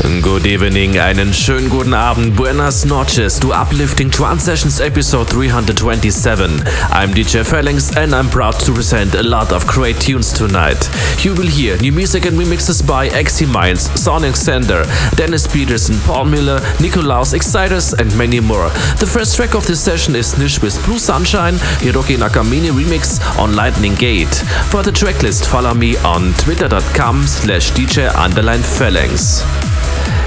Good evening, einen schönen guten Abend, buenas noches to Uplifting Trance Sessions episode 327. I'm DJ Phalanx and I'm proud to present a lot of great tunes tonight. You will hear new music and remixes by Eximinds, Sonic Sander, Dennis Pedersen, Paul Miller, Nikolauss Exciters and many more. The first track of this session is Nish with Blue Sunshine, Hiroki Nagamine remix on Lightning Gate. For the tracklist, follow me on twitter.com slash DJ underline Phalanx.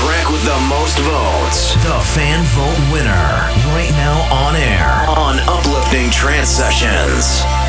Track with the most votes. The fan vote winner, right now on air on Uplifting Trance Sessions.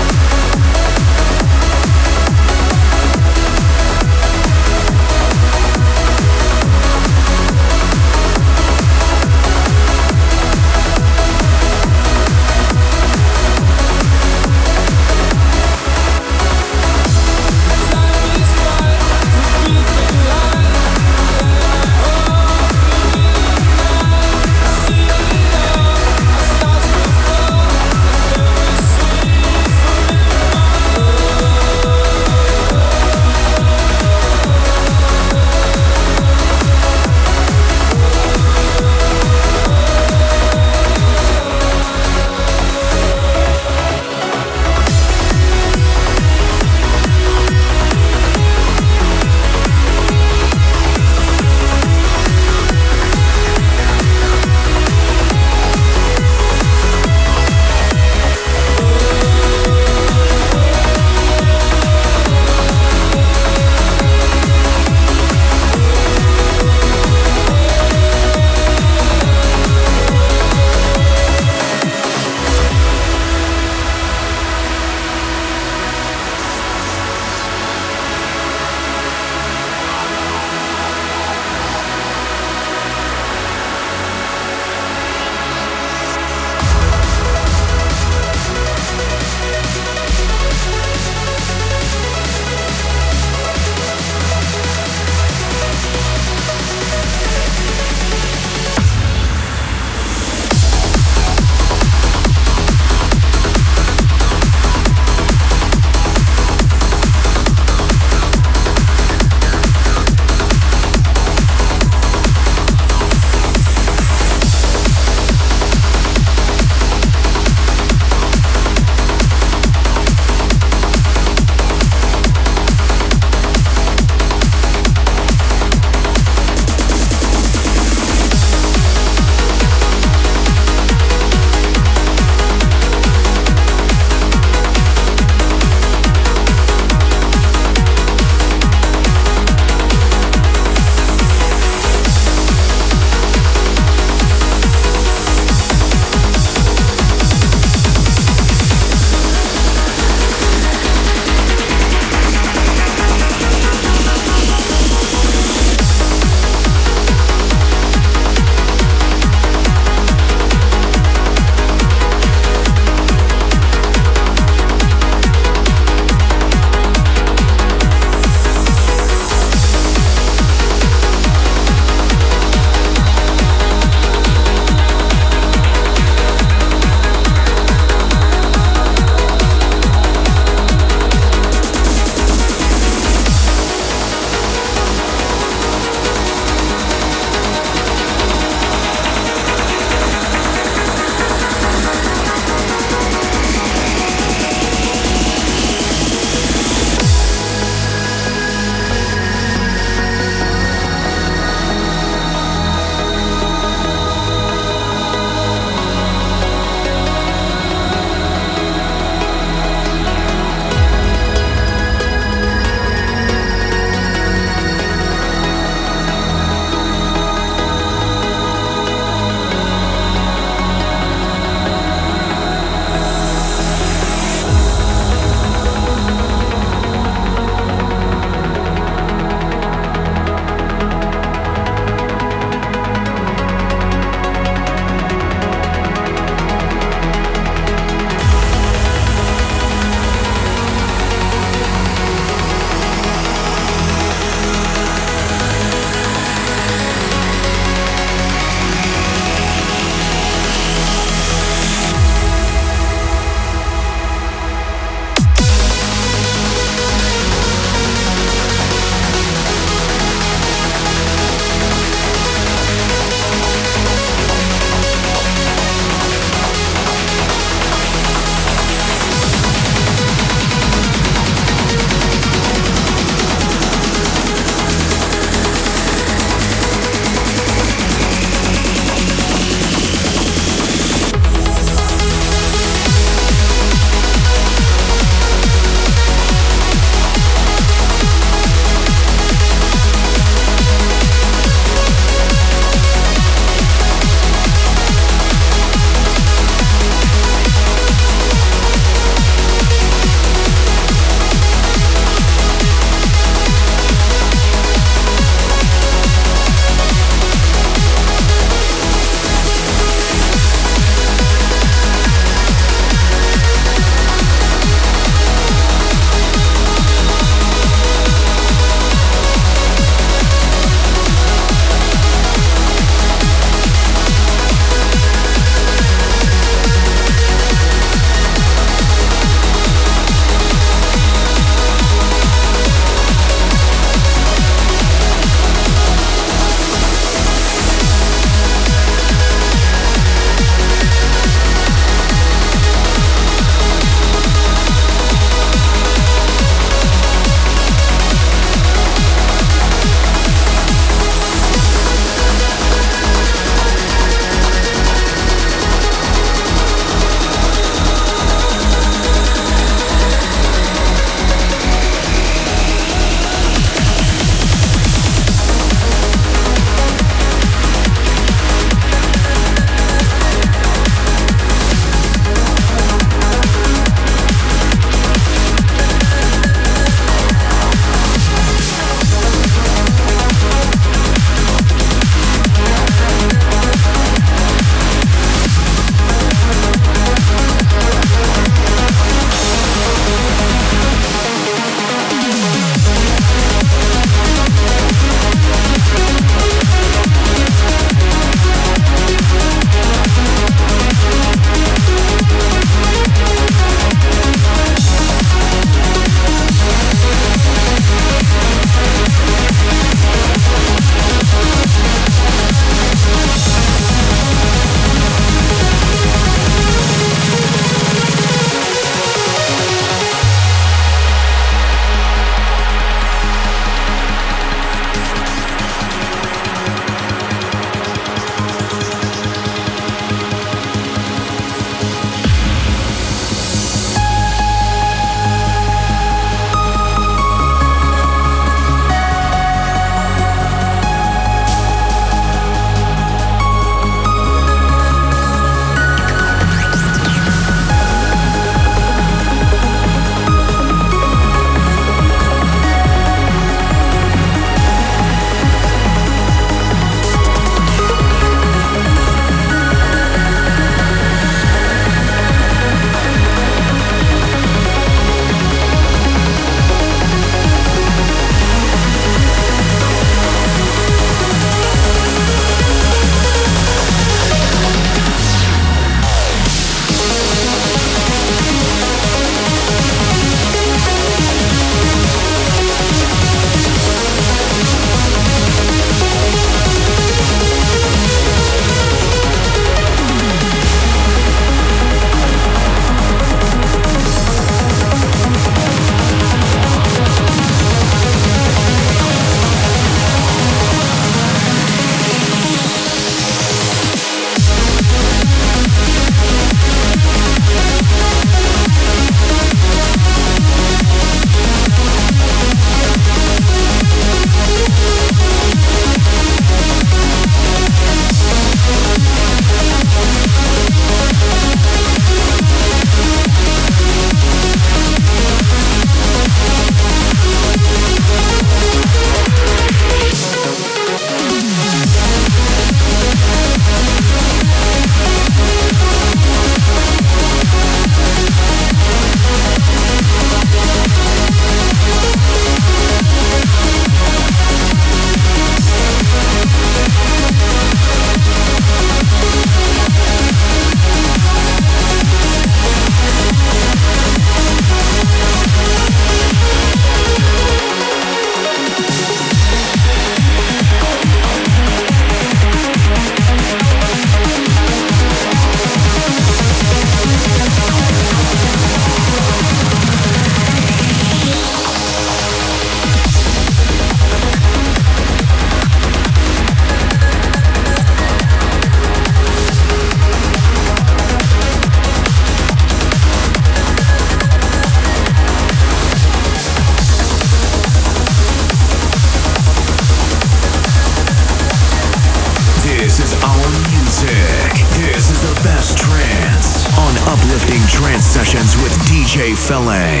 DJ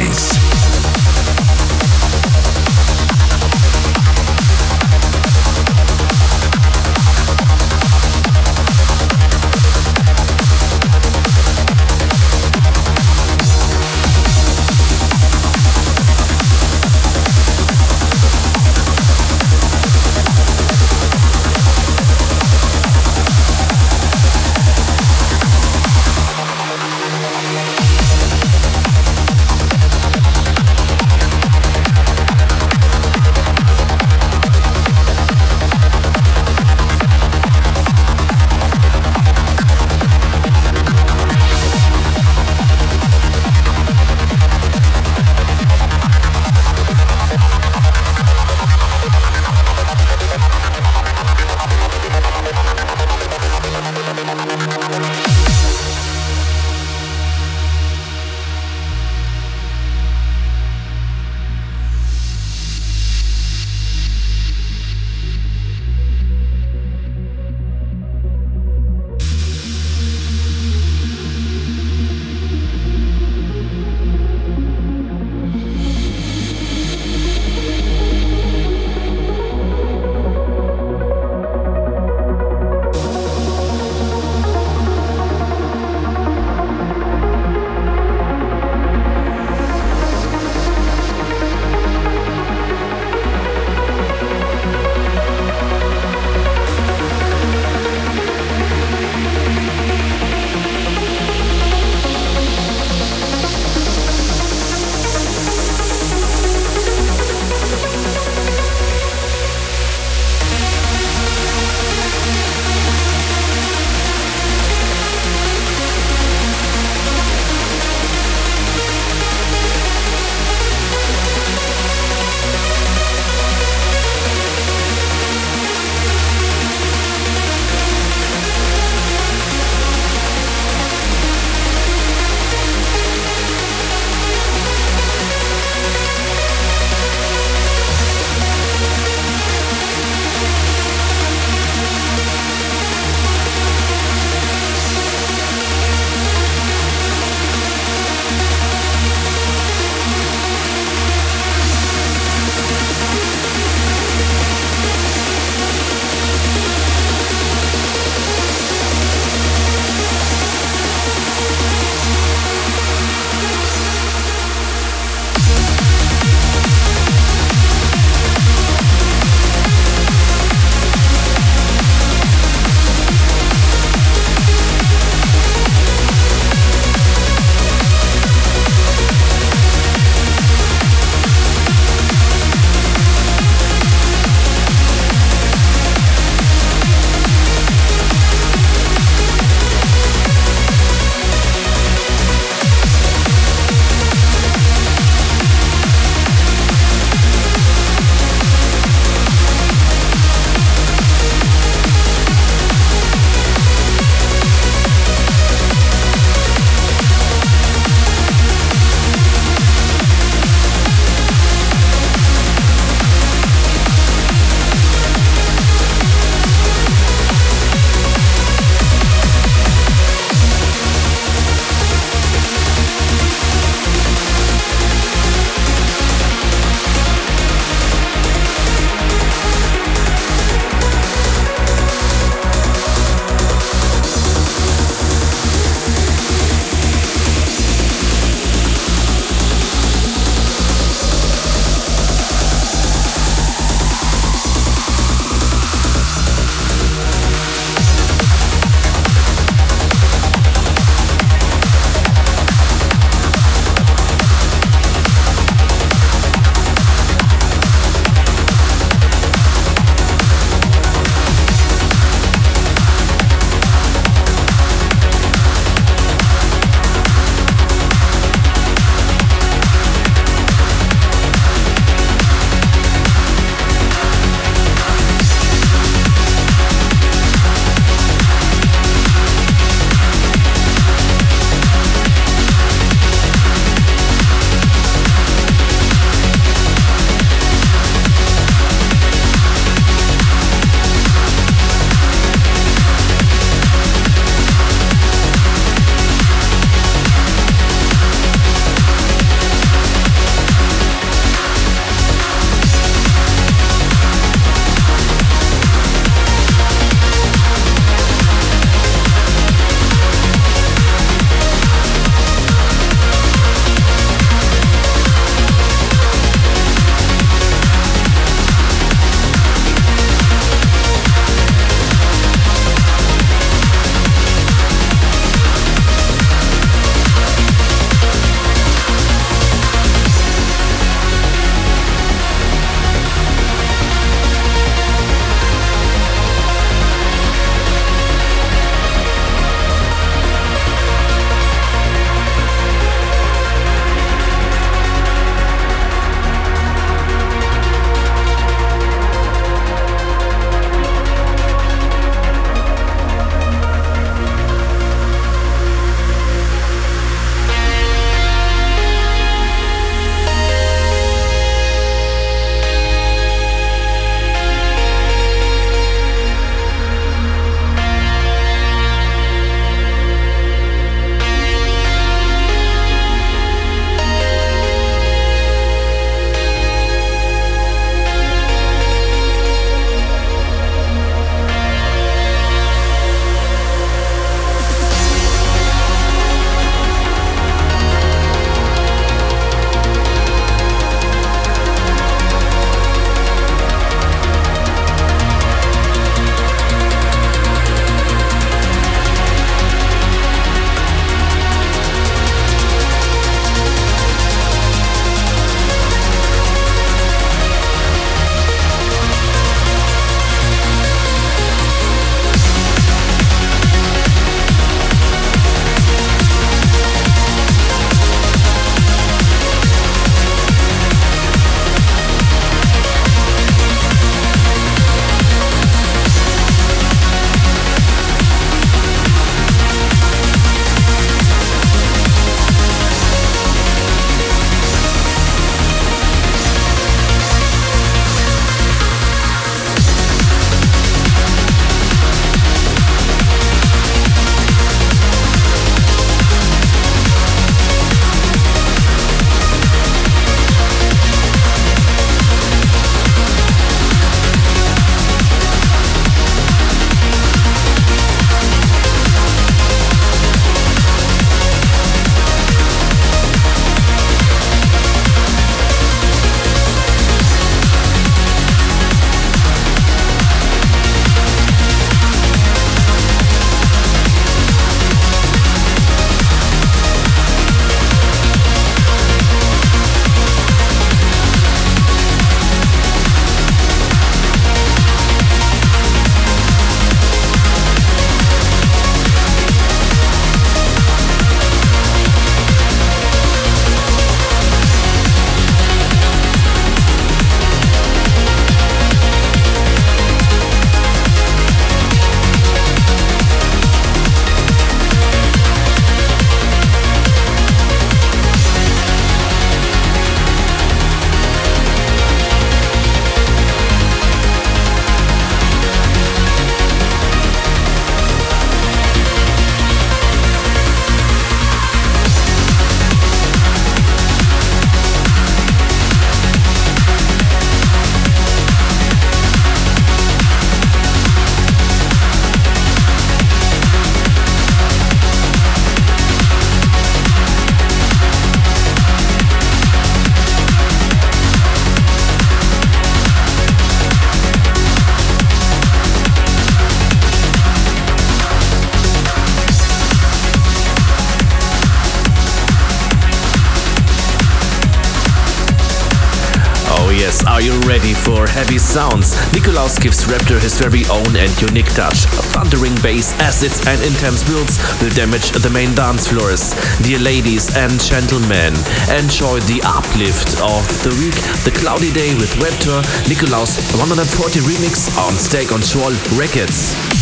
sounds? Nikolauss gives Raptor his very own and unique touch. Thundering bass, acids, and intense builds will damage the main dance floors. Dear ladies and gentlemen, enjoy the uplift of the week, the cloudy day with Raptor, Nikolauss 140 remix on State Control Records.